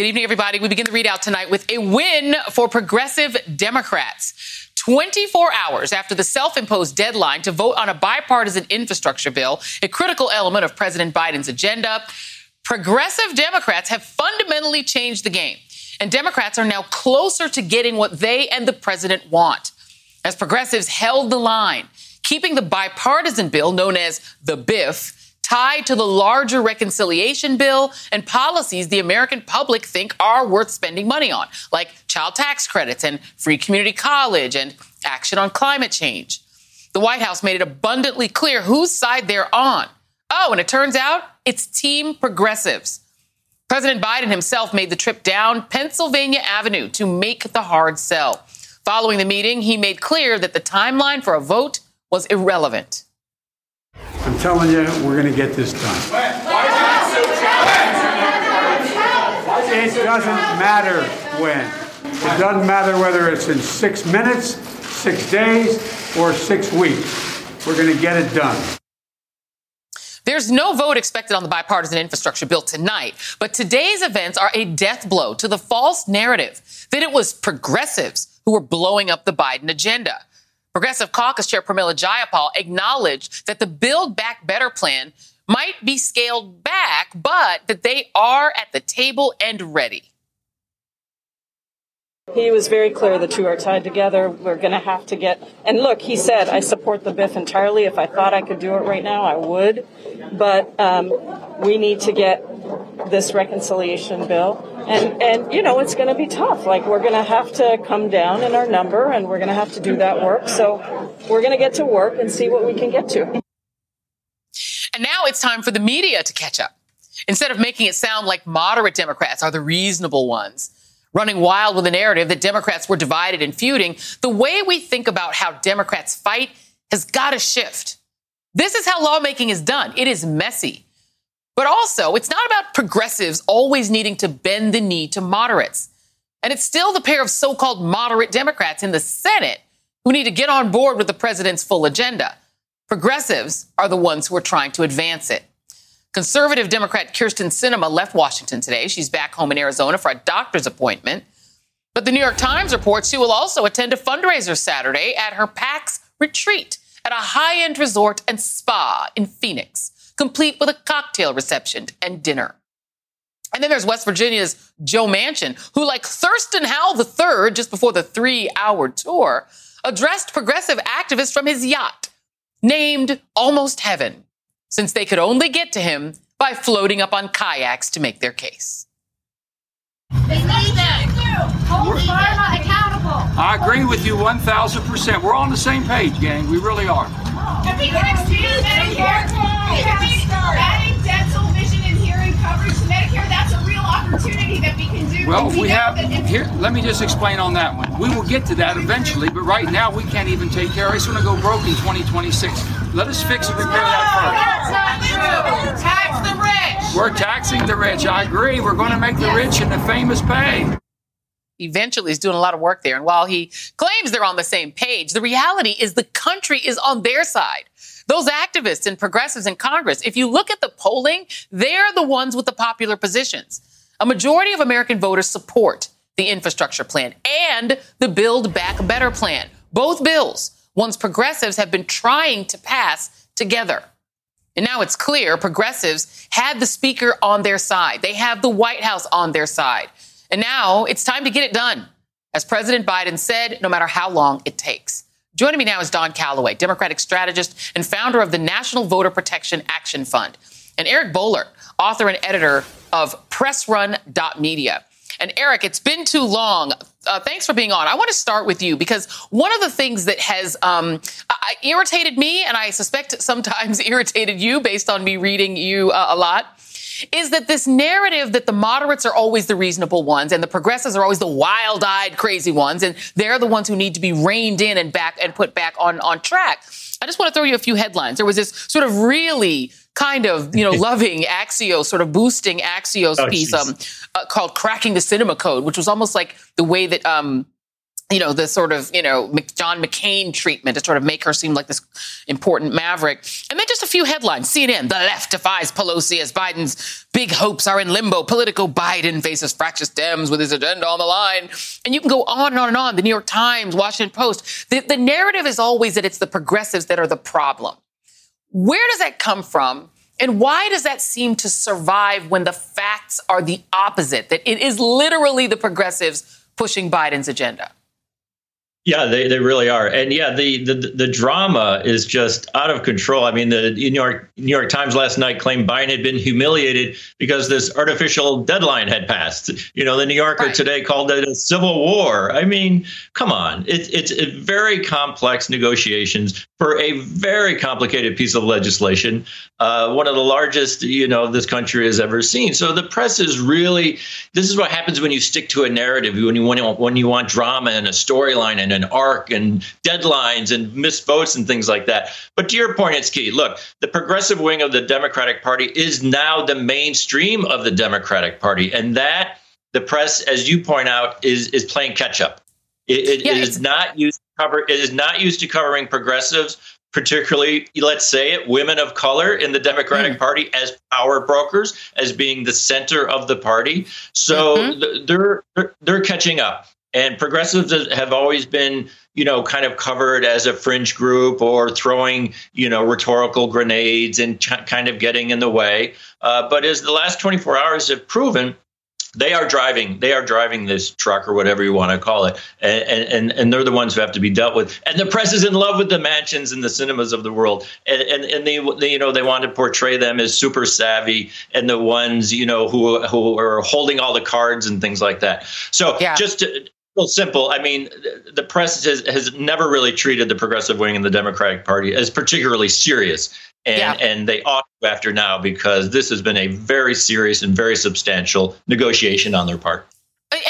Good evening, everybody. We begin the ReidOut tonight with a win for progressive Democrats. 24 hours after the self imposed deadline to vote on a bipartisan infrastructure bill, a critical element of President Biden's agenda, progressive Democrats have fundamentally changed the game. And Democrats are now closer to getting what they and the president want. As progressives held the line, keeping the bipartisan bill known as the BIF tied to the larger reconciliation bill and policies the American public think are worth spending money on, like child tax credits and free community college and action on climate change. The White House made it abundantly clear whose side they're on. Oh, and it turns out it's Team Progressives. President Biden himself made the trip down Pennsylvania Avenue to make the hard sell. Following the meeting, he made clear that the timeline for a vote was irrelevant. I'm telling you, we're going to get this done. It doesn't matter when. It doesn't matter whether it's in six minutes, six days, or six weeks. We're going to get it done. There's no vote expected on the bipartisan infrastructure bill tonight, but today's events are a death blow to the false narrative that it was progressives who were blowing up the Biden agenda. Progressive Caucus Chair Pramila Jayapal acknowledged that the Build Back Better plan might be scaled back, but that they are at the table and ready. He was very clear the two are tied together. We're going to have to get, and look, he said, I support the BIF entirely. If I thought I could do it right now, I would. But um, we need to get this reconciliation bill. And, and you know, it's going to be tough. Like, we're going to have to come down in our number and we're going to have to do that work. So we're going to get to work and see what we can get to. And now it's time for the media to catch up. Instead of making it sound like moderate Democrats are the reasonable ones, running wild with the narrative that Democrats were divided and feuding, the way we think about how Democrats fight has got to shift. This is how lawmaking is done. It is messy. But also, it's not about progressives always needing to bend the knee to moderates. And it's still the pair of so called moderate Democrats in the Senate who need to get on board with the president's full agenda. Progressives are the ones who are trying to advance it. Conservative Democrat Kyrsten Sinema left Washington today. She's back home in Arizona for a doctor's appointment. But the New York Times reports she will also attend a fundraiser Saturday at her PAC's retreat at a high end resort and spa in Phoenix, complete with a cocktail reception and dinner. And then there's West Virginia's Joe Manchin, who, like Thurston Howell III, just before the three hour tour, addressed progressive activists from his yacht named Almost Heaven, since they could only get to him by floating up on kayaks to make their case. They need them. Hold pharma accountable. I agree with you 1,000%. We're on the same page, gang. We really are. If we can expand Medicare, adding dental, vision, and hearing coverage to Medicare, that's a real opportunity that we can do. Well, And we have that here. Let me just explain on that one. We will get to that eventually, but right now we can't even take care. of it. It's going to go broke in 2026. Let us fix and repair that first. That's not true. Tax the rich. We're taxing the rich. I agree. We're going to make the rich and the famous pay. eventually is doing a lot of work there. And while he claims they're on the same page, the reality is the country is on their side. Those activists and progressives in Congress, if you look at the polling, they're the ones with the popular positions. A majority of American voters support the infrastructure plan and the Build Back Better plan. Both bills, ones progressives have been trying to pass together. And now it's clear progressives had the speaker on their side. They have the White House on their side. And now it's time to get it done. As President Biden said, no matter how long it takes. Joining me now is Don Calloway, Democratic strategist and founder of the National Voter Protection Action Fund, and Eric Boehlert, author and editor of PressRun.media. And Eric, it's been too long. Uh, thanks for being on. I want to start with you because one of the things that has um, I- irritated me, and I suspect sometimes irritated you based on me reading you uh, a lot, is that this narrative that the moderates are always the reasonable ones and the progressives are always the wild-eyed crazy ones and they're the ones who need to be reined in and back and put back on on track. I just want to throw you a few headlines. There was this sort of really kind of, you know, loving Axios, sort of boosting Axios oh, piece um, uh, called Cracking the Sinema Code, which was almost like the way that um, you know, the sort of, you know, John McCain treatment to sort of make her seem like this important maverick. And then just a few headlines. CNN, the left defies Pelosi as Biden's big hopes are in limbo. Politico Biden faces fractious Dems with his agenda on the line. And you can go on and on and on. The New York Times, Washington Post. The, the narrative is always that it's the progressives that are the problem. Where does that come from? And why does that seem to survive when the facts are the opposite? That it is literally the progressives pushing Biden's agenda? Yeah, they, they really are, and yeah, the, the the drama is just out of control. I mean, the New York New York Times last night claimed Biden had been humiliated because this artificial deadline had passed. You know, the New Yorker right. today called it a civil war. I mean, come on, it, it's very complex negotiations for a very complicated piece of legislation, uh, one of the largest you know this country has ever seen. So the press is really this is what happens when you stick to a narrative when you want when you want drama and a storyline and and an arc and deadlines and missed votes and things like that. But to your point, it's key. Look, the progressive wing of the Democratic Party is now the mainstream of the Democratic Party, and that the press, as you point out, is is playing catch up. It, it, yeah, is not used to cover. It is not used to covering progressives particularly, let's say it, women of color in the Democratic mm. Party as power brokers, as being the center of the party. So mm-hmm. they're, they're, they're catching up. And progressives have always been, you know, kind of covered as a fringe group or throwing, you know, rhetorical grenades and ch- kind of getting in the way. Uh, but as the last 24 hours have proven, they are driving they are driving this truck or whatever you want to call it and, and and they're the ones who have to be dealt with and the press is in love with the Manchins and the Sinemas of the world and and, and they, they you know they want to portray them as super savvy and the ones you know who who are holding all the cards and things like that so yeah. just to, well, simple. I mean, the press has, has never really treated the progressive wing in the Democratic Party as particularly serious. And, yeah. and they ought to after now because this has been a very serious and very substantial negotiation on their part.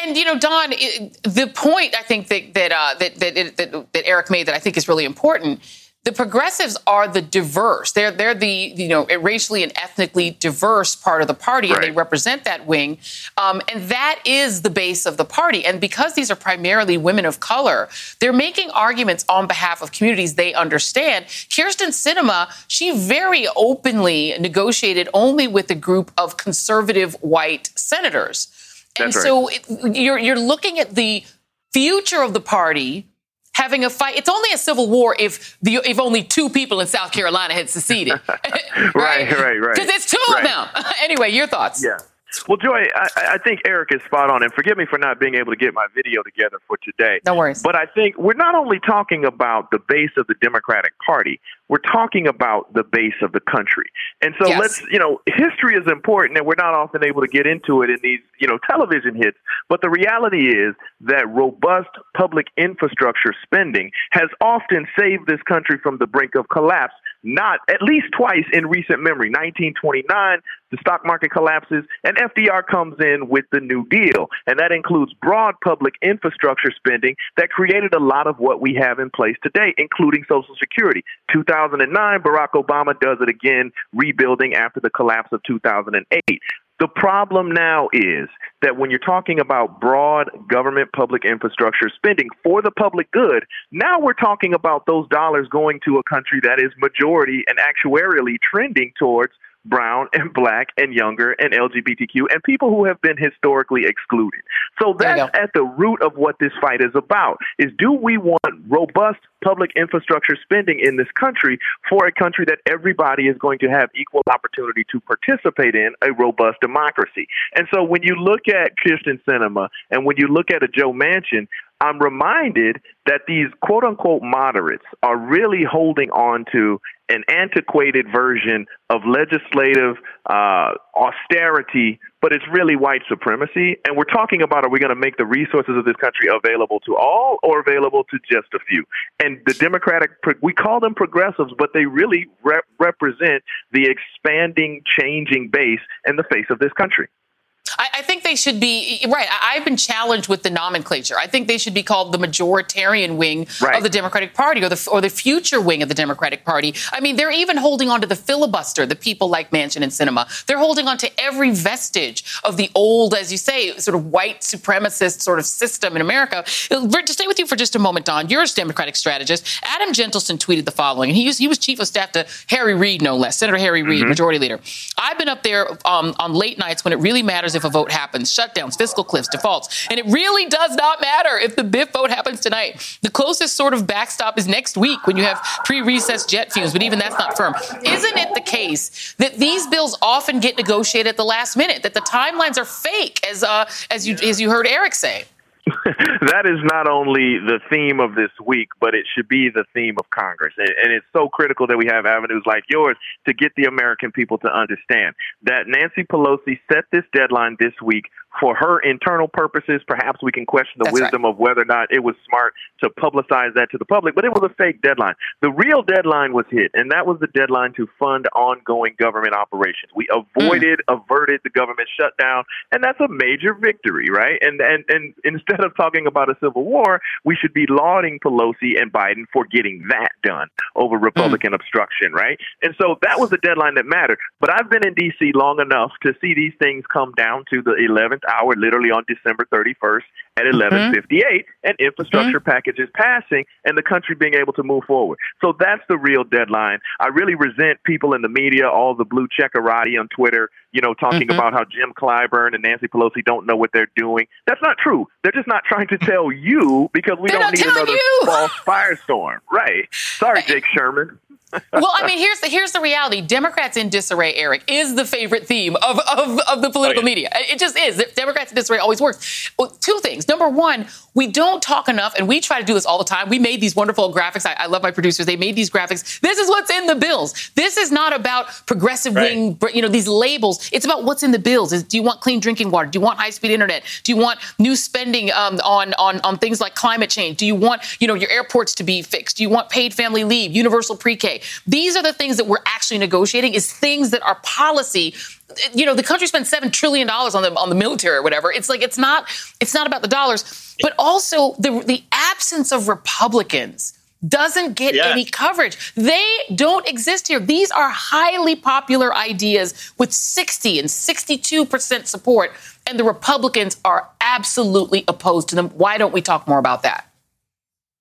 And you know, Don, the point I think that that, uh, that that, that that Eric made that I think is really important the progressives are the diverse. They're they're the you know racially and ethnically diverse part of the party, right. and they represent that wing, um, and that is the base of the party. And because these are primarily women of color, they're making arguments on behalf of communities they understand. Kyrsten Sinema, she very openly negotiated only with a group of conservative white senators, That's and right. so it, you're you're looking at the future of the party having a fight. It's only a civil war if the if only two people in South Carolina had seceded. right, right, right. Because it's two right. of them. anyway, your thoughts? Yeah. Well, Joy, I, I, think Eric is spot on, and forgive me for not being able to get my video together for today. No worries. But I think we're not only talking about the base of the Democratic Party, we're talking about the base of the country. And so yes. let's, you know, history is important, and we're not often able to get into it in these, you know, television hits. But the reality is that robust public infrastructure spending has often saved this country from the brink of collapse not at least twice in recent memory. 1929, the stock market collapses, and FDR comes in with the New Deal. And that includes broad public infrastructure spending that created a lot of what we have in place today, including Social Security. 2009, Barack Obama does it again, rebuilding after the collapse of 2008. The problem now is that when you're talking about broad government public infrastructure spending for the public good, now we're talking about those dollars going to a country that is majority and actuarially trending towards brown and black and younger and LGBTQ and people who have been historically excluded. So that's at the root of what this fight is about is do we want robust public infrastructure spending in this country for a country that everybody is going to have equal opportunity to participate in a robust democracy. And so when you look at Kyrsten Sinema and when you look at a Joe Manchin, I'm reminded that these quote unquote moderates are really holding on to an antiquated version of legislative uh, austerity, but it's really white supremacy. And we're talking about are we going to make the resources of this country available to all or available to just a few? And the Democratic, we call them progressives, but they really rep- represent the expanding, changing base in the face of this country. I, I, think they should be right. I, have been challenged with the nomenclature. I think they should be called the majoritarian wing right. of the Democratic Party or the or the future wing of the Democratic Party. I mean, they're even holding on to the filibuster. The people like Manchin and Sinema. They're holding on to every vestige of the old, as you say, sort of white supremacist sort of system in America. To stay with you for just a moment, Don, you're a Democratic strategist. Adam Jentleson tweeted the following, and he was, he was chief of staff to Harry Reid, no less, Senator Harry Reid, mm-hmm. Majority Leader. I've been up there um, on late nights when it really matters if a vote happens, shutdowns, fiscal cliffs, defaults. And it really does not matter if the BIF vote happens tonight. The closest sort of backstop is next week when you have pre recess jet fumes, but even that's not firm. Isn't it the case that these bills often get negotiated at the last minute, that the timelines are fake, as, uh, as, you, as you heard Eric say? that is not only the theme of this week, but it should be the theme of Congress. And, and, it's so critical that we have avenues like yours to get the American people to understand that Nancy Pelosi set this deadline this week for her internal purposes. Perhaps we can question the That's wisdom right. of whether or not it was smart to publicize that to the public, but it was a fake deadline. The real deadline was hit, and that was the deadline to fund ongoing government operations. We avoided, mm. averted the government shutdown, and that's a major victory, right? And and and instead of talking about a civil war, we should be lauding Pelosi and Biden for getting that done over mm. Republican mm. obstruction, right? And so that was the deadline that mattered. But I've been in D.C. long enough to see these things come down to the 11th hour, literally on December 31st at 11:58, mm-hmm. and infrastructure mm-hmm. packages passing, and the country being able to move forward. So that's the real deadline. I really resent people in the media, all the blue checkerati on Twitter, you know, talking mm-hmm. about how Jim Clyburn and Nancy Pelosi don't know what they're doing. That's not true. They're just not trying to tell you because we they're don't need another you. false firestorm. Right. Sorry, Jake Sherman well, I mean, here's the here's the reality. Democrats in disarray, Eric, is the favorite theme of, of, of the political oh, yeah. media. It just is. Democrats in disarray always works. Well, two things. Number one, we don't talk enough, and we try to do this all the time. We made these wonderful graphics. I, I love my producers. They made these graphics. This is what's in the bills. This is not about progressive right. wing, you know, these labels. It's about what's in the bills. Is, do you want clean drinking water? Do you want high speed internet? Do you want new spending um, on, on, on things like climate change? Do you want, you know, your airports to be fixed? Do you want paid family leave, universal pre K? These are the things that we're actually negotiating is things that are policy you know the country spends seven trillion dollars on the on the military or whatever. It's like it's not it's not about the dollars, but also the the absence of Republicans doesn't get yeah. any coverage. They don't exist here. These are highly popular ideas with 60 and 62 percent support, and the Republicans are absolutely opposed to them. Why don't we talk more about that?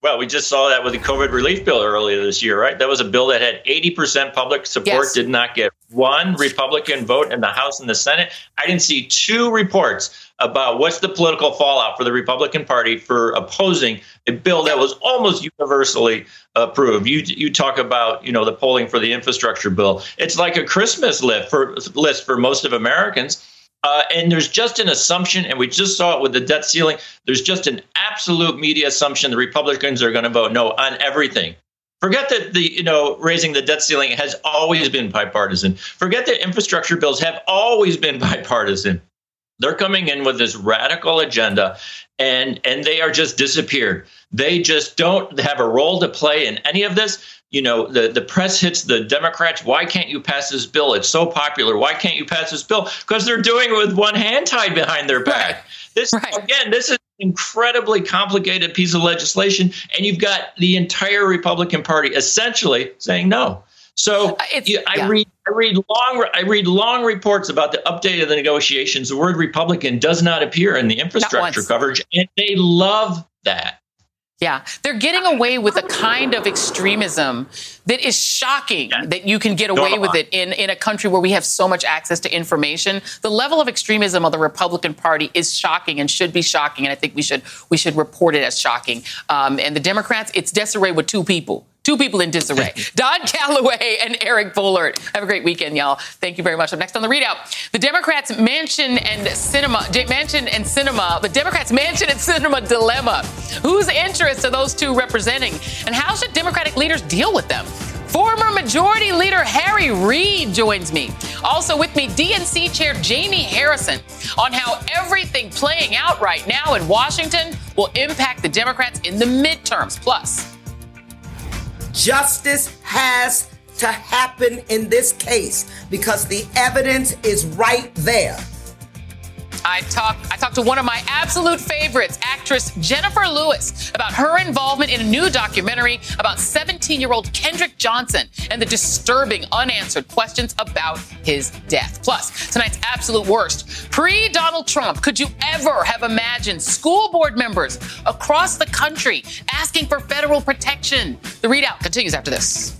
Well, we just saw that with the COVID relief bill earlier this year, right? That was a bill that had 80% public support, yes. did not get one Republican vote in the House and the Senate. I didn't see two reports about what's the political fallout for the Republican Party for opposing a bill that was almost universally approved. You you talk about you know the polling for the infrastructure bill. It's like a Christmas list for list for most of Americans. Uh, and there's just an assumption, and we just saw it with the debt ceiling. There's just an absolute media assumption the Republicans are going to vote no on everything. Forget that the you know raising the debt ceiling has always been bipartisan. Forget that infrastructure bills have always been bipartisan. They're coming in with this radical agenda, and and they are just disappeared. They just don't have a role to play in any of this you know, the, the press hits the Democrats. Why can't you pass this bill? It's so popular. Why can't you pass this bill? Because they're doing it with one hand tied behind their back. Right. This right. again, this is an incredibly complicated piece of legislation, and you've got the entire Republican Party essentially saying no. So uh, you, I yeah. read I read long I read long reports about the update of the negotiations. The word Republican does not appear in the infrastructure coverage, and they love that. Yeah, they're getting away with a kind of extremism that is shocking yeah. that you can get away with it in, in a country where we have so much access to information. The level of extremism of the Republican Party is shocking and should be shocking, and I think we should we should report it as shocking. Um, and the Democrats, it's disarray with two people Two people in disarray. Don Calloway and Eric Boehlert. Have a great weekend, y'all. Thank you very much. Up next on the ReidOut, the Democrats' Manchin and Sinema, Manchin and Sinema, the Democrats' Manchin and Sinema dilemma. Whose interests are those two representing? And how should Democratic leaders deal with them? Former Majority Leader Harry Reid joins me. Also with me, DNC Chair Jaime Harrison on how everything playing out right now in Washington will impact the Democrats in the midterms. Plus, justice has to happen in this case because the evidence is right there. I talked I talked to one of my absolute favorites, actress Jenifer Lewis, about her involvement in a new documentary about 17-year-old Kendrick Johnson and the disturbing unanswered questions about his death. Plus, tonight's absolute worst. Pre-Donald Trump, could you ever have imagined school board members across the country asking for federal protection? The ReidOut continues after this.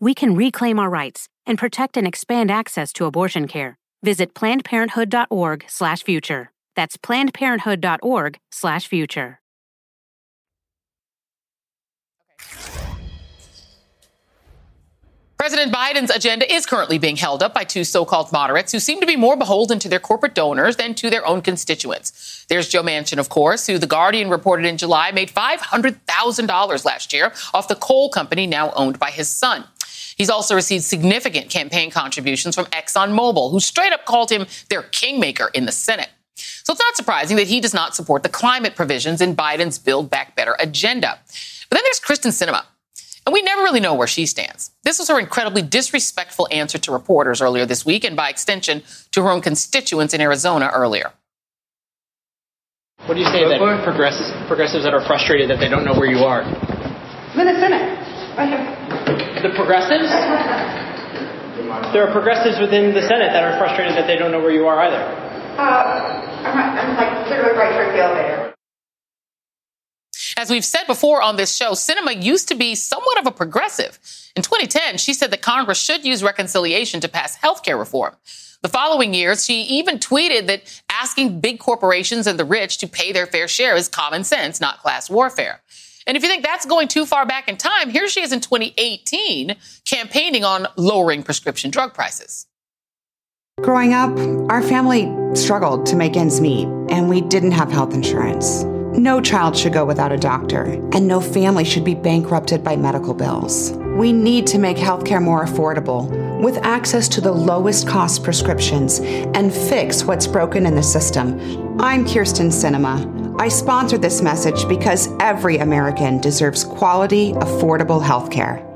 we can reclaim our rights and protect and expand access to abortion care. Visit plannedparenthood.org/future. That's plannedparenthood.org/future. President Biden's agenda is currently being held up by two so-called moderates who seem to be more beholden to their corporate donors than to their own constituents. There's Joe Manchin, of course, who The Guardian reported in July made $500,000 last year off the coal company now owned by his son. He's also received significant campaign contributions from ExxonMobil, who straight up called him their kingmaker in the Senate. So it's not surprising that he does not support the climate provisions in Biden's Build Back Better agenda. But then there's Kyrsten Sinema. And we never really know where she stands. This was her incredibly disrespectful answer to reporters earlier this week, and by extension, to her own constituents in Arizona earlier. What do you say that progressives, progressives that are frustrated that they don't know where you are? I'm in the Senate. Right here. The progressives? There are progressives within the Senate that are frustrated that they don't know where you are either. Uh, I'm, I'm like literally right here the elevator. As we've said before on this show, Sinema used to be somewhat of a progressive. In 2010, she said that Congress should use reconciliation to pass health care reform. The following years, she even tweeted that asking big corporations and the rich to pay their fair share is common sense, not class warfare. And if you think that's going too far back in time, here she is in 2018 campaigning on lowering prescription drug prices. Growing up, our family struggled to make ends meet, and we didn't have health insurance. No child should go without a doctor, and no family should be bankrupted by medical bills. We need to make healthcare more affordable with access to the lowest cost prescriptions and fix what's broken in the system. I'm Kyrsten Sinema. I sponsor this message because every American deserves quality, affordable health care.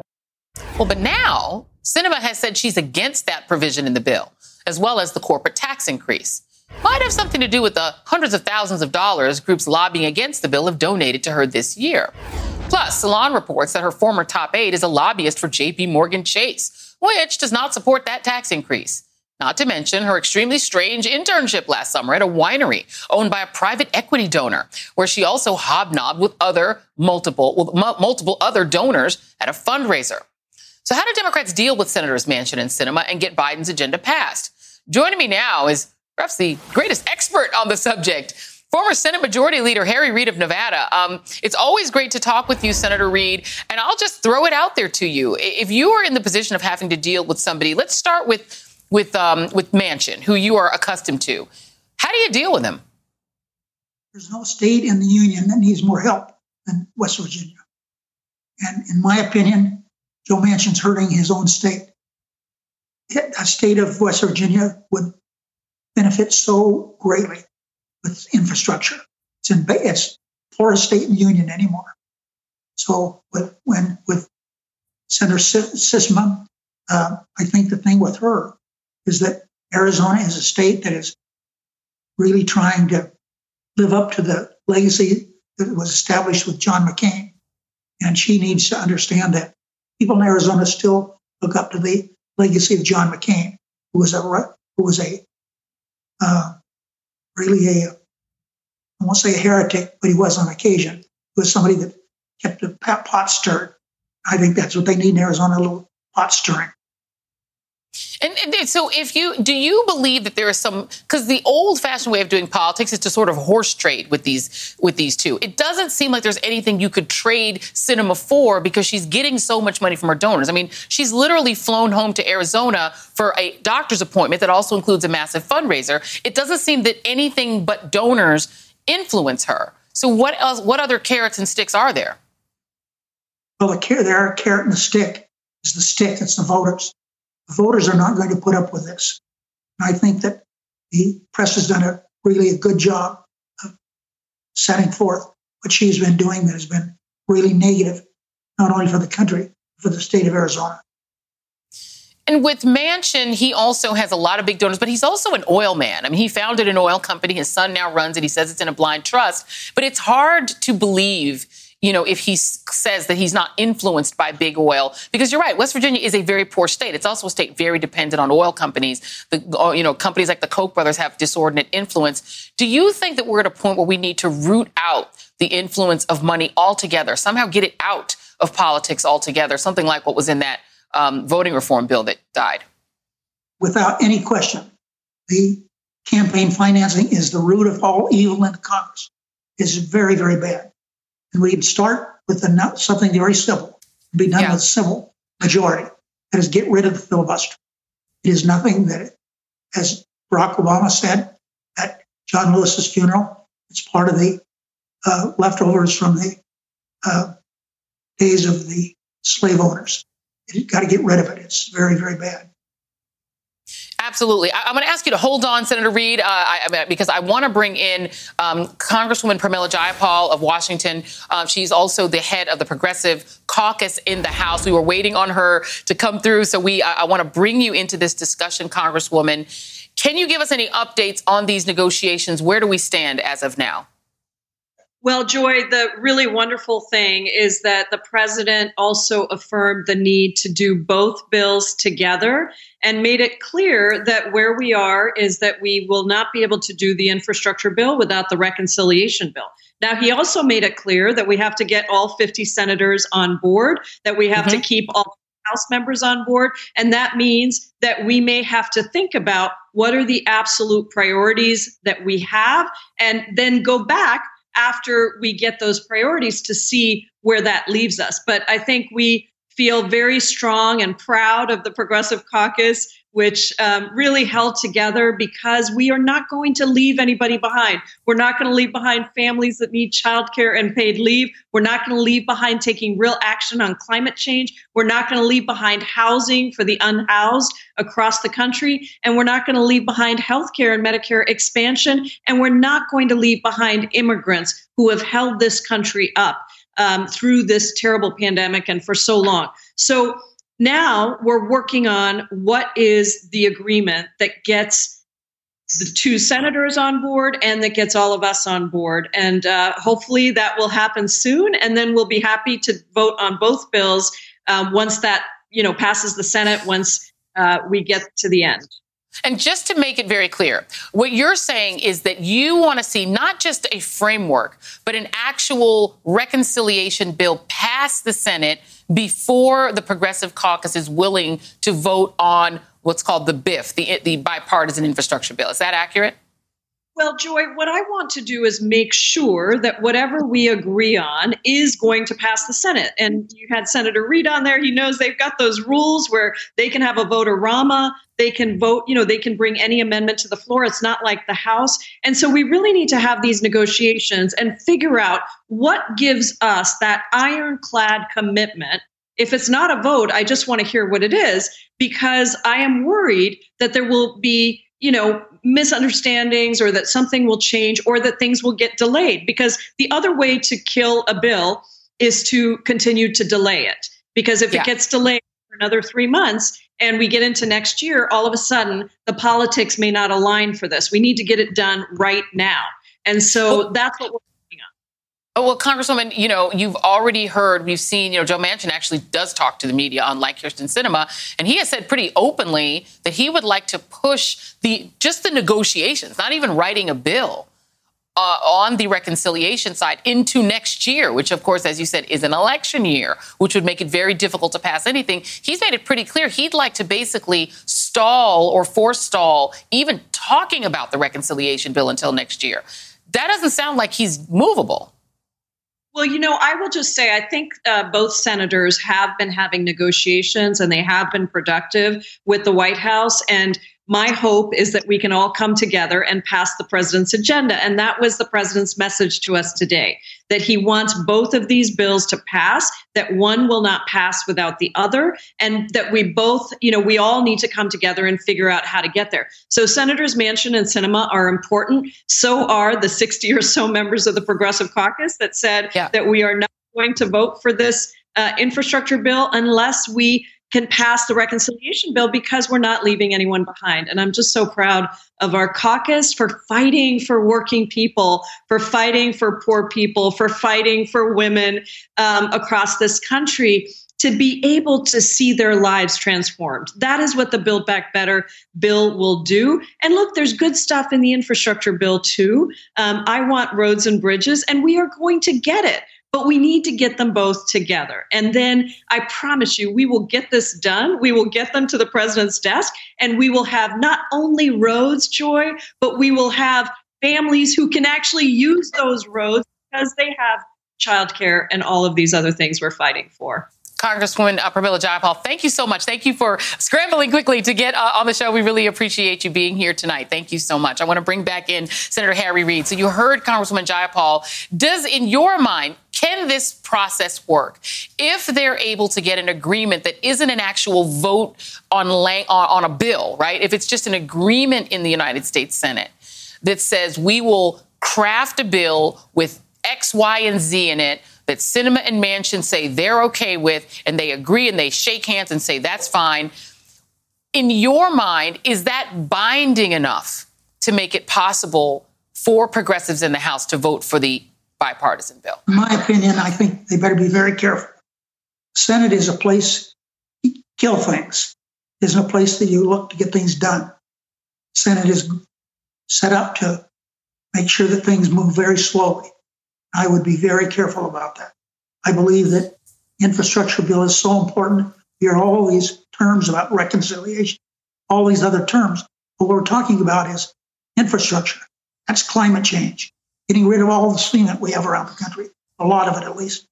Well, but now, Sinema has said she's against that provision in the bill, as well as the corporate tax increase. Might have something to do with the hundreds of thousands of dollars groups lobbying against the bill have donated to her this year. Plus, Salon reports that her former top aide is a lobbyist for JP Morgan Chase, which does not support that tax increase. Not to mention her extremely strange internship last summer at a winery owned by a private equity donor, where she also hobnobbed with other multiple, with multiple other donors at a fundraiser. So how do Democrats deal with Senators Manchin and Sinema and get Biden's agenda passed? Joining me now is perhaps the greatest expert on the subject, former Senate Majority Leader Harry Reid of Nevada. Um, it's always great to talk with you, Senator Reid. And I'll just throw it out there to you. If you are in the position of having to deal with somebody, let's start with with um, with Manchin, who you are accustomed to. How do you deal with him? There's no state in the union that needs more help than West Virginia. And in my opinion, Joe Manchin's hurting his own state. A state of West Virginia would benefit so greatly with infrastructure. It's in it's poorest state in the union anymore. So with when with Senator Sisma, uh, I think the thing with her is that Arizona is a state that is really trying to live up to the legacy that was established with John McCain. And she needs to understand that people in Arizona still look up to the legacy of John McCain, who was a who was a uh, really a I won't say a heretic, but he was on occasion. He was somebody that kept the pot stirred. I think that's what they need in Arizona, a little pot stirring. And, and, so, if you do, you believe that there is some because the old-fashioned way of doing politics is to sort of horse trade with these with these two. It doesn't seem like there's anything you could trade Sinema for because she's getting so much money from her donors. I mean, she's literally flown home to Arizona for a doctor's appointment that also includes a massive fundraiser. It doesn't seem that anything but donors influence her. So, what else? What other carrots and sticks are there? Well, the there are carrot and the stick. Is the stick? It's the voters voters are not going to put up with this. And I think that the press has done a really a good job of setting forth what she's been doing that has been really negative, not only for the country, for the state of Arizona. And with Manchin, he also has a lot of big donors, but he's also an oil man. I mean, he founded an oil company. His son now runs it. He says it's in a blind trust. But it's hard to believe you know, if he says that he's not influenced by big oil, because you're right, West Virginia is a very poor state. It's also a state very dependent on oil companies. The, you know, companies like the Koch brothers have disordinate influence. Do you think that we're at a point where we need to root out the influence of money altogether, somehow get it out of politics altogether, something like what was in that um, voting reform bill that died? Without any question, the campaign financing is the root of all evil in Congress. It's very, very bad and we'd start with a, something very simple, be done yeah. with civil majority. That is, get rid of the filibuster. It is nothing that, as Barack Obama said at John Lewis's funeral, it's part of the uh, leftovers from the uh, days of the slave owners. You've got to get rid of it. It's very, very bad. Absolutely. I, am going to ask you to hold on, Senator Reid, uh, I, because I want to bring in um, Congresswoman Pramila Jayapal of Washington. Um, she's also the head of the Progressive Caucus in the House. We were waiting on her to come through, so we I, I want to bring you into this discussion, Congresswoman. Can you give us any updates on these negotiations? Where do we stand as of now? Well, Joy, the really wonderful thing is that the president also affirmed the need to do both bills together and made it clear that where we are is that we will not be able to do the infrastructure bill without the reconciliation bill. Now, he also made it clear that we have to get all 50 senators on board, that we have mm-hmm. to keep all House members on board. And that means that we may have to think about what are the absolute priorities that we have and then go back after we get those priorities to see where that leaves us. But I think we feel very strong and proud of the Progressive Caucus which um, really held together because we are not going to leave anybody behind. We're not going to leave behind families that need childcare and paid leave. We're not going to leave behind taking real action on climate change. We're not going to leave behind housing for the unhoused across the country. And we're not going to leave behind healthcare and Medicare expansion. And we're not going to leave behind immigrants who have held this country up um, through this terrible pandemic and for so long. So, now we're working on what is the agreement that gets the two senators on board and that gets all of us on board. And uh, hopefully that will happen soon. And then we'll be happy to vote on both bills um, once that you know passes the Senate. Once uh, we get to the end. And just to make it very clear, what you're saying is that you want to see not just a framework, but an actual reconciliation bill pass the Senate before the Progressive Caucus is willing to vote on what's called the BIF, the, the bipartisan infrastructure bill. Is that accurate? Well, Joy, what I want to do is make sure that whatever we agree on is going to pass the Senate. And you had Senator Reid on there. He knows they've got those rules where they can have a vote-a-rama. They can vote, you know, they can bring any amendment to the floor. It's not like the House. And so we really need to have these negotiations and figure out what gives us that ironclad commitment If it's not a vote, I just want to hear what it is because I am worried that there will be, you know, misunderstandings or that something will change or that things will get delayed. Because the other way to kill a bill is to continue to delay it. Because if yeah. it gets delayed for another three months and we get into next year, all of a sudden the politics may not align for this. We need to get it done right now. And so well, that's what we're Oh, well, Congresswoman, you know, you've already heard, we've seen, you know, Joe Manchin actually does talk to the media, on unlike Kyrsten Sinema, and he has said pretty openly that he would like to push the just the negotiations, not even writing a bill, uh, on the reconciliation side into next year, which, of course, as you said, is an election year, which would make it very difficult to pass anything. He's made it pretty clear he'd like to basically stall or forestall even talking about the reconciliation bill until next year. That doesn't sound like he's movable. Well, you know, I will just say I think uh, both senators have been having negotiations and they have been productive with the White House. And my hope is that we can all come together and pass the president's agenda. And that was the president's message to us today that he wants both of these bills to pass, that one will not pass without the other, and that we both, you know, we all need to come together and figure out how to get there. So Senators Manchin and Sinema are important. So are the 60 or so members of the Progressive Caucus that said yeah. that we are not going to vote for this uh, infrastructure bill unless we can pass the reconciliation bill because we're not leaving anyone behind. And I'm just so proud of our caucus for fighting for working people, for fighting for poor people, for fighting for women um, across this country to be able to see their lives transformed. That is what the Build Back Better bill will do. And look, there's good stuff in the infrastructure bill too. Um, I want roads and bridges, and we are going to get it. But we need to get them both together. And then I promise you, we will get this done. We will get them to the president's desk, and we will have not only roads, Joy, but we will have families who can actually use those roads because they have childcare and all of these other things we're fighting for. Congresswoman uh, Pramila Jayapal, thank you so much. Thank you for scrambling quickly to get uh, on the show. We really appreciate you being here tonight. Thank you so much. I want to bring back in Senator Harry Reid. So you heard Congresswoman Jayapal. Does, in your mind, can this process work if they're able to get an agreement that isn't an actual vote on, on a bill, right? If it's just an agreement in the United States Senate that says we will craft a bill with X, Y, and Z in it that Sinema and Manchin say they're okay with, and they agree and they shake hands and say that's fine. In your mind, is that binding enough to make it possible for progressives in the House to vote for the bipartisan bill? In my opinion, I think they better be very careful. Senate is a place to kill things. Isn't a place that you look to get things done. Senate is set up to make sure that things move very slowly. I would be very careful about that. I believe that infrastructure bill is so important. You hear all these terms about reconciliation, all these other terms. But what we're talking about is infrastructure. That's climate change getting rid of all the cement we have around the country, a lot of it at least,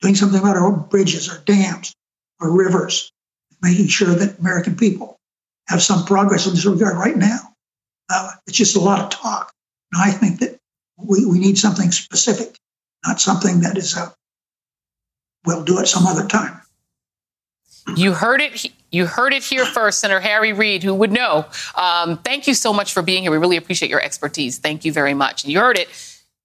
doing something about our bridges or dams or rivers, making sure that American people have some progress in this regard right now. Uh, it's just a lot of talk. And I think that we, we need something specific, not something that is, uh, we'll do it some other time. You heard it. You heard it here first, Senator Harry Reid, who would know. Um, thank you so much for being here. We really appreciate your expertise. Thank you very much. You heard it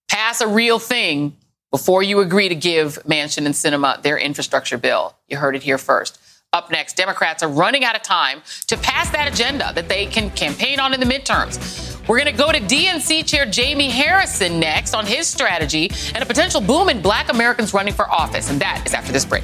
pass a real thing before you agree to give Manchin and Sinema their infrastructure bill. You heard it here first. Up next, Democrats are running out of time to pass that agenda that they can campaign on in the midterms. We're going to go to DNC Chair Jaime Harrison next on his strategy and a potential boom in black Americans running for office. And that is after this break.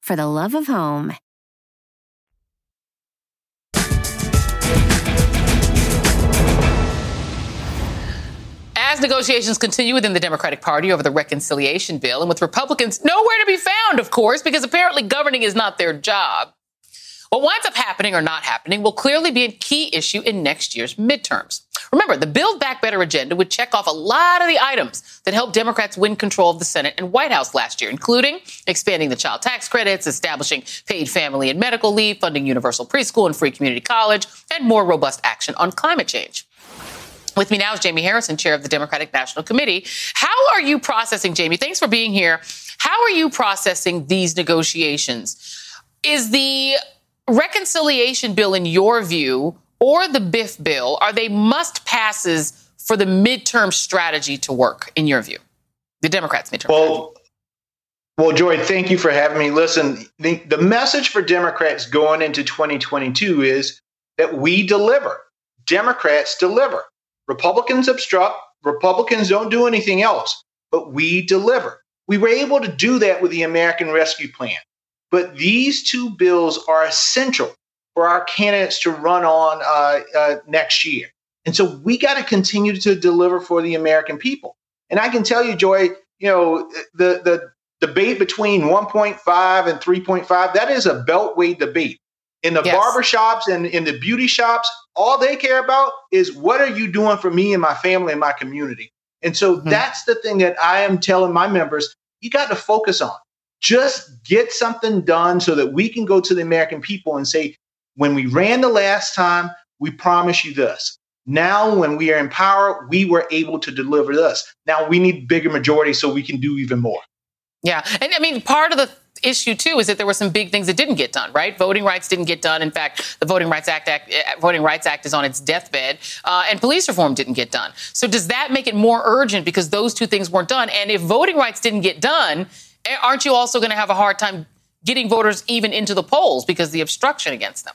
for the love of home. As negotiations continue within the Democratic Party over the reconciliation bill, and with Republicans nowhere to be found, of course, because apparently governing is not their job, what winds up happening or not happening will clearly be a key issue in next year's midterms. Remember, the Build Back Better agenda would check off a lot of the items that helped Democrats win control of the Senate and White House last year, including expanding the child tax credits, establishing paid family and medical leave, funding universal preschool and free community college, and more robust action on climate change. With me now is Jaime Harrison, chair of the Democratic National Committee. How are you processing, Jaime? Thanks for being here. How are you processing these negotiations? Is the reconciliation bill, in your view, or the BIF bill, are they must passes for the midterm strategy to work, in your view? The Democrats' midterm well, strategy. Well, Joy, thank you for having me. Listen, the, the message for Democrats going into 2022 is that we deliver. Democrats deliver. Republicans obstruct, Republicans don't do anything else, but we deliver. We were able to do that with the American Rescue Plan. But these two bills are essential for our candidates to run on uh, uh, next year. And so we got to continue to deliver for the American people. And I can tell you, Joy, you know, the, the debate between 1.5 and 3.5, that is a beltway debate. In the yes. barber shops and in the beauty shops, all they care about is what are you doing for me and my family and my community. And so mm-hmm. that's the thing that I am telling my members you got to focus on. Just get something done so that we can go to the American people and say, when we ran the last time, we promise you this. Now, when we are in power, we were able to deliver this. Now we need bigger majority so we can do even more. Yeah. And I mean, part of the issue too is that there were some big things that didn't get done. Right, voting rights didn't get done. In fact, the Voting Rights Act, Act uh, Voting Rights Act is on its deathbed, uh, and police reform didn't get done. So does that make it more urgent because those two things weren't done? And if voting rights didn't get done, eh, aren't you also going to have a hard time getting voters even into the polls because the obstruction against them?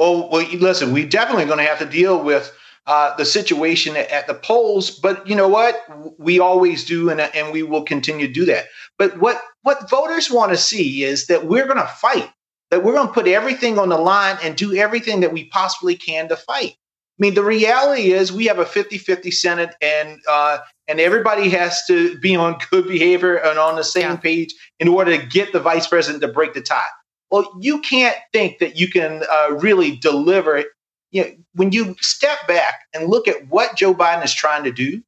Well, well listen, we definitely going to have to deal with uh, the situation at the polls. But you know what? We always do, and, and we will continue to do that. But what, what voters want to see is that we're going to fight, that we're going to put everything on the line and do everything that we possibly can to fight. I mean, the reality is we have a 50 50 Senate, and, uh, and everybody has to be on good behavior and on the same yeah. page in order to get the vice president to break the tie. Well, you can't think that you can uh, really deliver you know, when you step back and look at what Joe Biden is trying to do,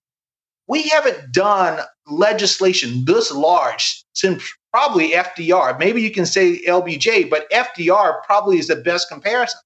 we haven't done legislation this large since probably FDR. Maybe you can say LBJ, but FDR probably is the best comparison.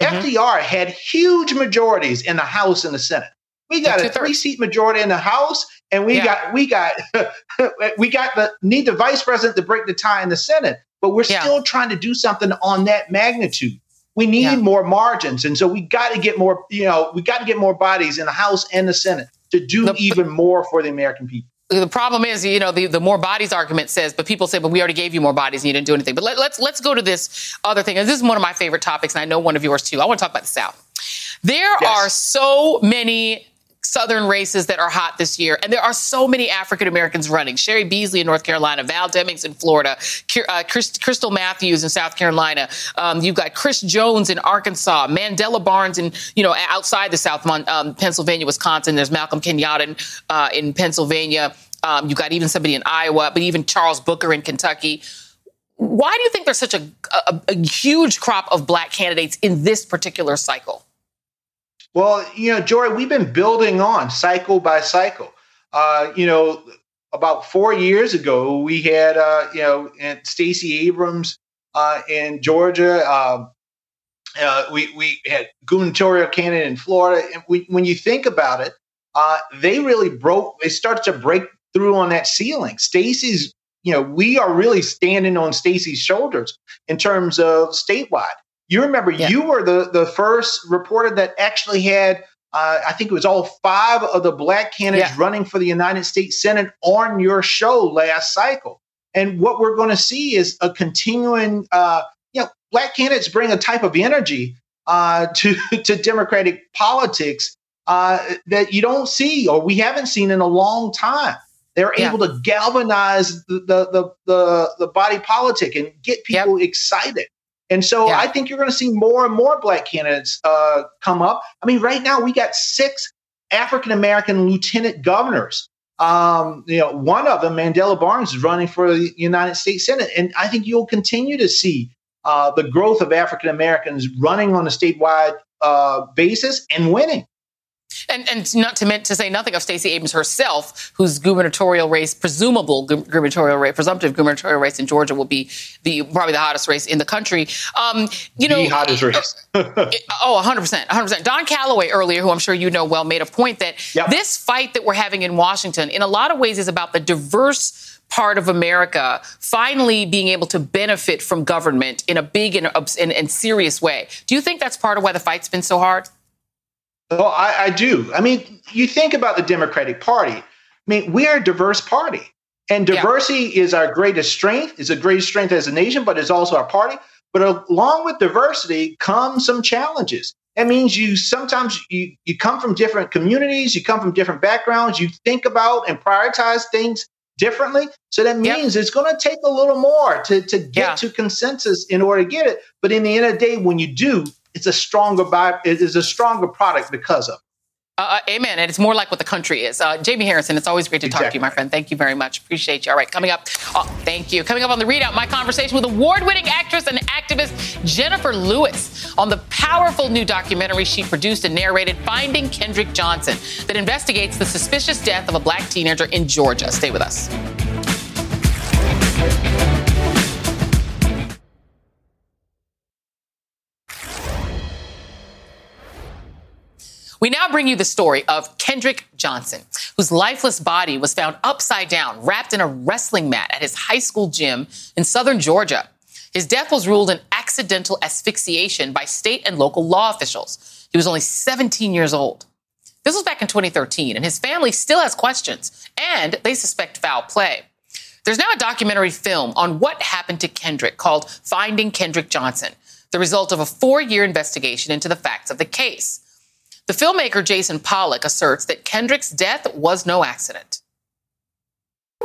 Mm-hmm. FDR had huge majorities in the House and the Senate. We got a three seat majority in the House, and we yeah. got we got we got the need the vice president to break the tie in the Senate. But we're yeah. still trying to do something on that magnitude. We need yeah. more margins. And so we got to get more, you know, we got to get more bodies in the House and the Senate to do the, even more for the American people. The problem is, you know, the, the more bodies argument says, but people say, but we already gave you more bodies and you didn't do anything. But let, let's let's go to this other thing. And this is one of my favorite topics, and I know one of yours too. I want to talk about the South. There yes. are so many Southern races that are hot this year. And there are so many African Americans running. Cheri Beasley in North Carolina, Val Demings in Florida, uh, Krystle Matthews in South Carolina. Um, you've got Chris Jones in Arkansas, Mandela Barnes in, you know, outside the South, um, Pennsylvania, Wisconsin. There's Malcolm Kenyatta in, uh, in Pennsylvania. Um, you've got even somebody in Iowa, but even Charles Booker in Kentucky. Why do you think there's such a, a, a huge crop of black candidates in this particular cycle? Well, you know, Jory, we've been building on cycle by cycle. Uh, you know, about four years ago, we had, uh, you know, Stacey Abrams uh, in Georgia. Um, uh, we, we had gubernatorial candidate in Florida. And we, when you think about it, uh, they really broke, they started to break through on that ceiling. Stacey's you know, we are really standing on Stacey's shoulders in terms of statewide. You remember yeah. you were the, the first reporter that actually had, uh, I think it was all five of the black candidates yeah. running for the United States Senate on your show last cycle. And what we're going to see is a continuing, uh, you know, black candidates bring a type of energy uh, to to Democratic politics uh, that you don't see or we haven't seen in a long time. They're yeah. able to galvanize the, the, the the the body politic and get people yep. excited. And so yeah. I think you're going to see more and more black candidates uh, come up. I mean, right now we got six African American lieutenant governors. Um, you know, one of them, Mandela Barnes, is running for the United States Senate, and I think you'll continue to see uh, the growth of African Americans running on a statewide uh, basis and winning. And, and not to, to say nothing of Stacey Abrams herself, whose gubernatorial race, presumable gubernatorial race, presumptive gubernatorial race in Georgia will be the probably the hottest race in the country. Um, you know, the hottest race. oh, 100%. 100%. Don Calloway earlier, who I'm sure you know well, made a point that yep. this fight that we're having in Washington, in a lot of ways, is about the diverse part of America finally being able to benefit from government in a big and, and, and serious way. Do you think that's part of why the fight's been so hard? Well, I, I do. I mean, you think about the Democratic Party. I mean, we are a diverse party. And diversity yeah. is our greatest strength, is a greatest strength as a nation, but it's also our party. But along with diversity come some challenges. That means you sometimes you, you come from different communities, you come from different backgrounds, you think about and prioritize things differently. So that means yep. it's going to take a little more to, to get yeah. to consensus in order to get it. But in the end of the day, when you do, it's a stronger it is a stronger product because of. Uh, uh, amen. And it's more like what the country is. Uh, Jaime Harrison, it's always great to exactly. talk to you, my friend. Thank you very much. Appreciate you. All right, coming up. Oh, thank you. Coming up on the ReidOut, my conversation with award winning actress and activist Jenifer Lewis on the powerful new documentary she produced and narrated, Finding Kendrick Johnson, that investigates the suspicious death of a black teenager in Georgia. Stay with us. We now bring you the story of Kendrick Johnson, whose lifeless body was found upside down, wrapped in a wrestling mat at his high school gym in southern Georgia. His death was ruled an accidental asphyxiation by state and local law officials. He was only 17 years old. This was back in 2013, and his family still has questions, and they suspect foul play. There's now a documentary film on what happened to Kendrick called Finding Kendrick Johnson, the result of a four year investigation into the facts of the case. The filmmaker Jason Pollock asserts that Kendrick's death was no accident.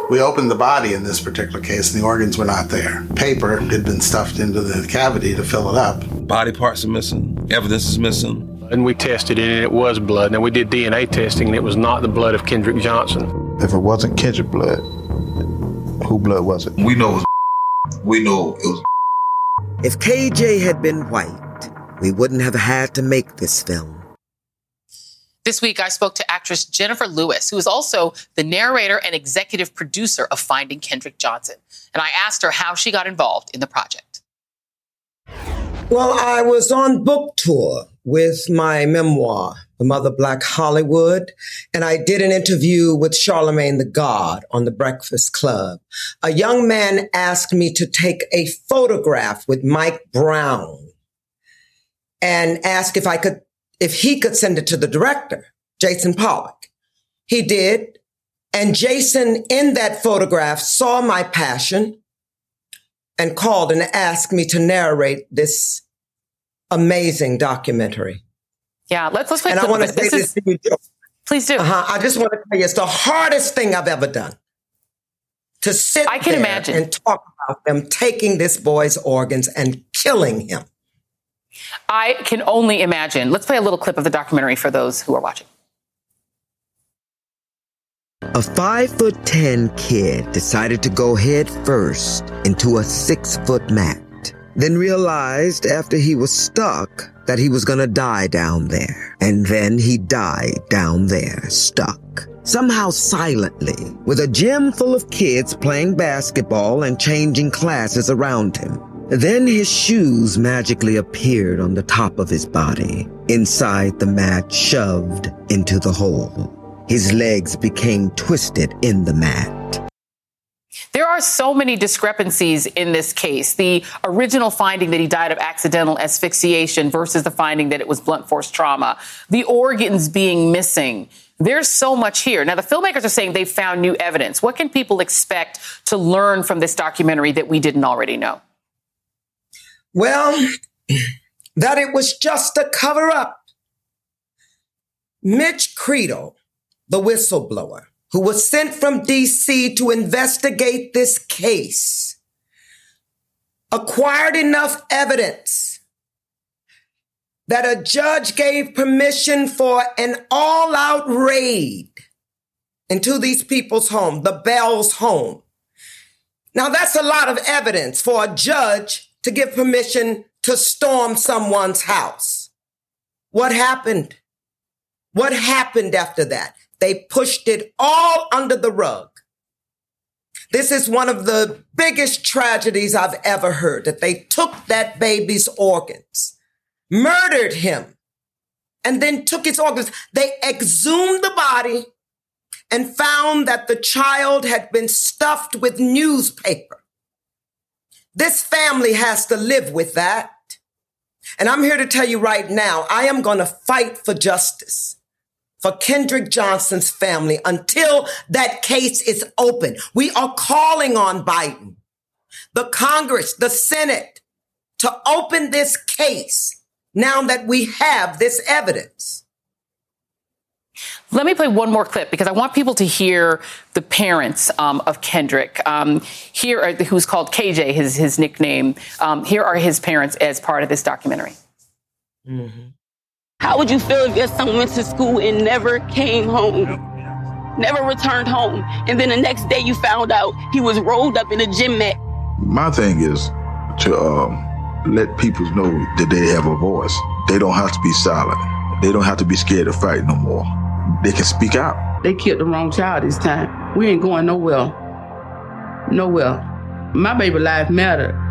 We opened the body in this particular case, and the organs were not there. Paper had been stuffed into the cavity to fill it up. Body parts are missing, evidence is missing. And we tested it, and it was blood. And we did DNA testing, and it was not the blood of Kendrick Johnson. If it wasn't Kendrick blood, who blood was it? We know it was. We know it was. If KJ had been white, we wouldn't have had to make this film. This week, I spoke to actress Jenifer Lewis, who is also the narrator and executive producer of Finding Kendrick Johnson. And I asked her how she got involved in the project. Well, I was on book tour with my memoir, The Mother Black Hollywood, and I did an interview with Charlemagne the God on The Breakfast Club. A young man asked me to take a photograph with Mike Brown and ask if I could if he could send it to the director, Jason Pollock. He did. And Jason, in that photograph, saw my passion and called and asked me to narrate this amazing documentary. Yeah, let's let's play. And I want to say this, is, to you, Please do. Uh-huh. I just want to tell you, it's the hardest thing I've ever done to sit I can imagine. and talk about them taking this boy's organs and killing him. I can only imagine. Let's play a little clip of the documentary for those who are watching. A five foot ten kid decided to go head first into a six foot mat, then realized after he was stuck that he was gonna die down there. And then he died down there, stuck. Somehow silently, with a gym full of kids playing basketball and changing classes around him. Then his shoes magically appeared on the top of his body, inside the mat shoved into the hole. His legs became twisted in the mat. There are so many discrepancies in this case. The original finding that he died of accidental asphyxiation versus the finding that it was blunt force trauma. The organs being missing. There's so much here. Now, the filmmakers are saying they've found new evidence. What can people expect to learn from this documentary that we didn't already know? Well, that it was just a cover up. Mitch Creedle, the whistleblower, who was sent from DC to investigate this case, acquired enough evidence that a judge gave permission for an all out raid into these people's home, the Bell's home. Now that's a lot of evidence for a judge to give permission to storm someone's house. What happened? What happened after that? They pushed it all under the rug. This is one of the biggest tragedies I've ever heard that they took that baby's organs, murdered him, and then took his organs. They exhumed the body and found that the child had been stuffed with newspaper. This family has to live with that. And I'm here to tell you right now, I am going to fight for justice for Kendrick Johnson's family until that case is open. We are calling on Biden, the Congress, the Senate to open this case now that we have this evidence. Let me play one more clip because I want people to hear the parents um, of Kendrick. Um, here, are, who's called KJ, his his nickname. Um, here are his parents as part of this documentary. Mm-hmm. How would you feel if your son went to school and never came home? Never returned home. And then the next day you found out he was rolled up in a gym mat. My thing is to um, let people know that they have a voice. They don't have to be silent. They don't have to be scared to fight no more. They can speak out. They killed the wrong child this time. We ain't going nowhere. Nowhere. My baby life mattered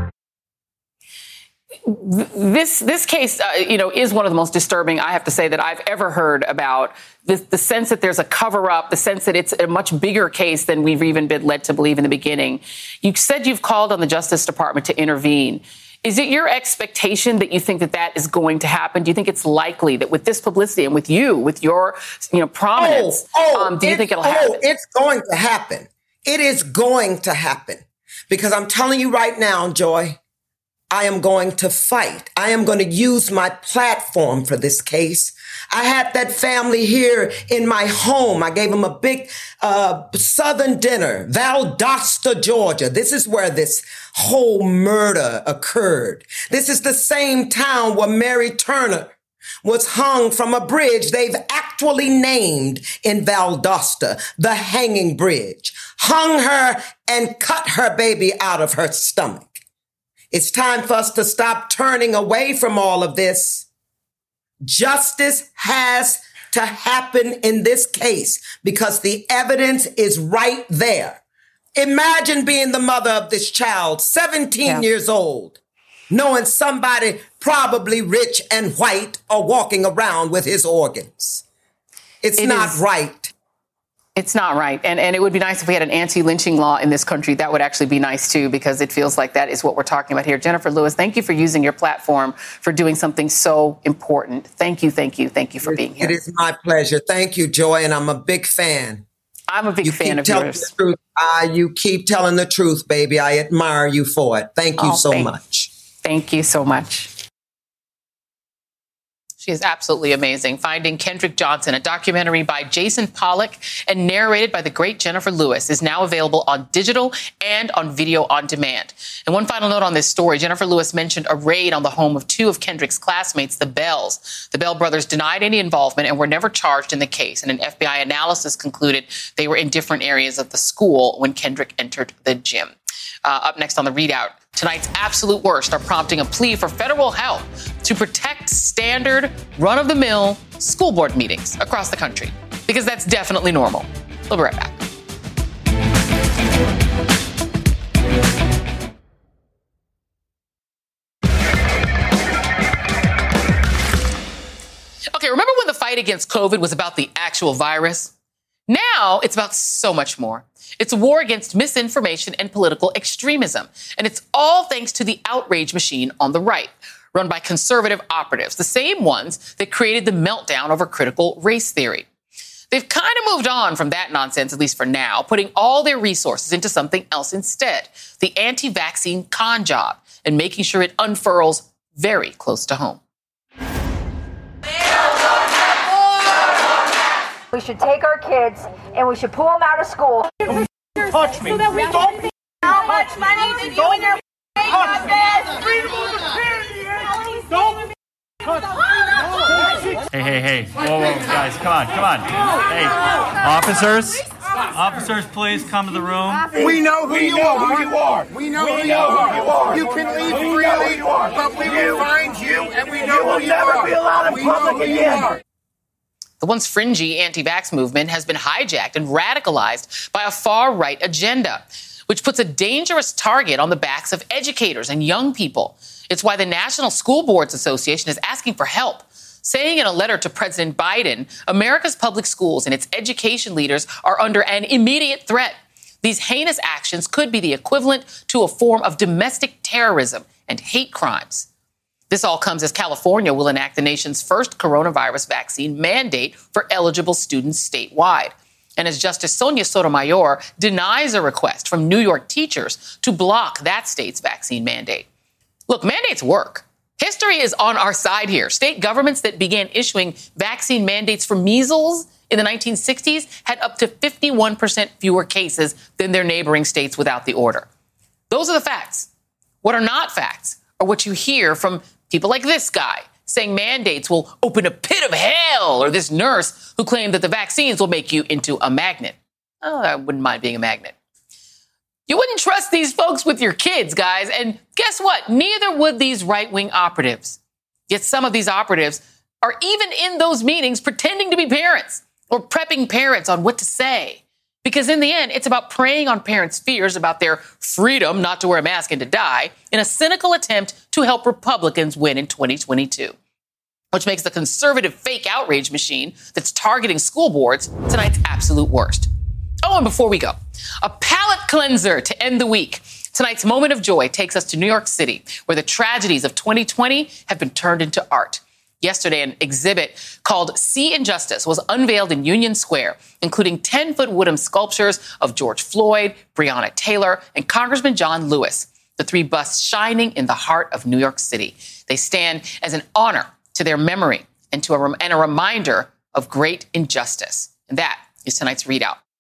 this this case, uh, you know, is one of the most disturbing I have to say that I've ever heard about. The, the sense that there's a cover up, the sense that it's a much bigger case than we've even been led to believe in the beginning. You said you've called on the Justice Department to intervene. Is it your expectation that you think that that is going to happen? Do you think it's likely that with this publicity and with you, with your you know prominence, oh, oh, um, do you think it'll happen? oh. It's going to happen. It is going to happen because I'm telling you right now, Joy I am going to fight. I am going to use my platform for this case. I had that family here in my home. I gave them a big uh, Southern dinner, Valdosta, Georgia. This is where this whole murder occurred. This is the same town where Mary Turner was hung from a bridge they've actually named in Valdosta, the hanging bridge. Hung her and cut her baby out of her stomach. It's time for us to stop turning away from all of this. Justice has to happen in this case because the evidence is right there. Imagine being the mother of this child, 17 yeah. years old, knowing somebody probably rich and white are walking around with his organs. It's it not is, right. It's not right. And, and it would be nice if we had an anti lynching law in this country. That would actually be nice too, because it feels like that is what we're talking about here. Jenifer Lewis, thank you for using your platform for doing something so important. Thank you, thank you, thank you for being here. It is my pleasure. Thank you, Joy, and I'm a big fan. I'm a big you fan of yours. The truth. Uh, you keep telling the truth, baby. I admire you for it. Thank you oh, so thank, much. Thank you so much. She is absolutely amazing. Finding Kendrick Johnson, a documentary by Jason Pollock and narrated by the great Jenifer Lewis, is now available on digital and on video on demand. And one final note on this story Jenifer Lewis mentioned a raid on the home of two of Kendrick's classmates, the Bells. The Bell brothers denied any involvement and were never charged in the case. And an FBI analysis concluded they were in different areas of the school when Kendrick entered the gym. Uh, up next on the ReidOut, tonight's absolute worst are prompting a plea for federal help to protect standard, run of the mill school board meetings across the country, because that's definitely normal. We'll be right back. Okay, remember when the fight against COVID was about the actual virus? Now it's about so much more. It's a war against misinformation and political extremism. And it's all thanks to the outrage machine on the right, run by conservative operatives, the same ones that created the meltdown over critical race theory. They've kind of moved on from that nonsense, at least for now, putting all their resources into something else instead the anti vaccine con job and making sure it unfurls very close to home. We should take our kids and we should pull them out of school. Don't Touch me. So that we Don't How much money did you and your touch Don't Hey, hey, hey. Whoa, whoa, guys, come on, come on. Hey, officers, officers, please come to the room. We know who, we you, know are. who you are. We know, we who, know you who you are. You can leave we freely, but we will find you, and we know you who you are. You will never be allowed in public again. The once fringy anti vax movement has been hijacked and radicalized by a far right agenda, which puts a dangerous target on the backs of educators and young people. It's why the National School Boards Association is asking for help, saying in a letter to President Biden America's public schools and its education leaders are under an immediate threat. These heinous actions could be the equivalent to a form of domestic terrorism and hate crimes. This all comes as California will enact the nation's first coronavirus vaccine mandate for eligible students statewide. And as Justice Sonia Sotomayor denies a request from New York teachers to block that state's vaccine mandate. Look, mandates work. History is on our side here. State governments that began issuing vaccine mandates for measles in the 1960s had up to 51% fewer cases than their neighboring states without the order. Those are the facts. What are not facts are what you hear from people like this guy saying mandates will open a pit of hell, or this nurse who claimed that the vaccines will make you into a magnet. Oh, I wouldn't mind being a magnet. You wouldn't trust these folks with your kids, guys. And guess what? Neither would these right wing operatives. Yet some of these operatives are even in those meetings pretending to be parents or prepping parents on what to say. Because in the end, it's about preying on parents' fears about their freedom not to wear a mask and to die in a cynical attempt to help Republicans win in 2022. Which makes the conservative fake outrage machine that's targeting school boards tonight's absolute worst. Oh, and before we go, a palate cleanser to end the week. Tonight's moment of joy takes us to New York City, where the tragedies of 2020 have been turned into art. Yesterday, an exhibit called See Injustice was unveiled in Union Square, including 10 foot wooden sculptures of George Floyd, Breonna Taylor, and Congressman John Lewis, the three busts shining in the heart of New York City. They stand as an honor to their memory and, to a, and a reminder of great injustice. And that is tonight's ReidOut.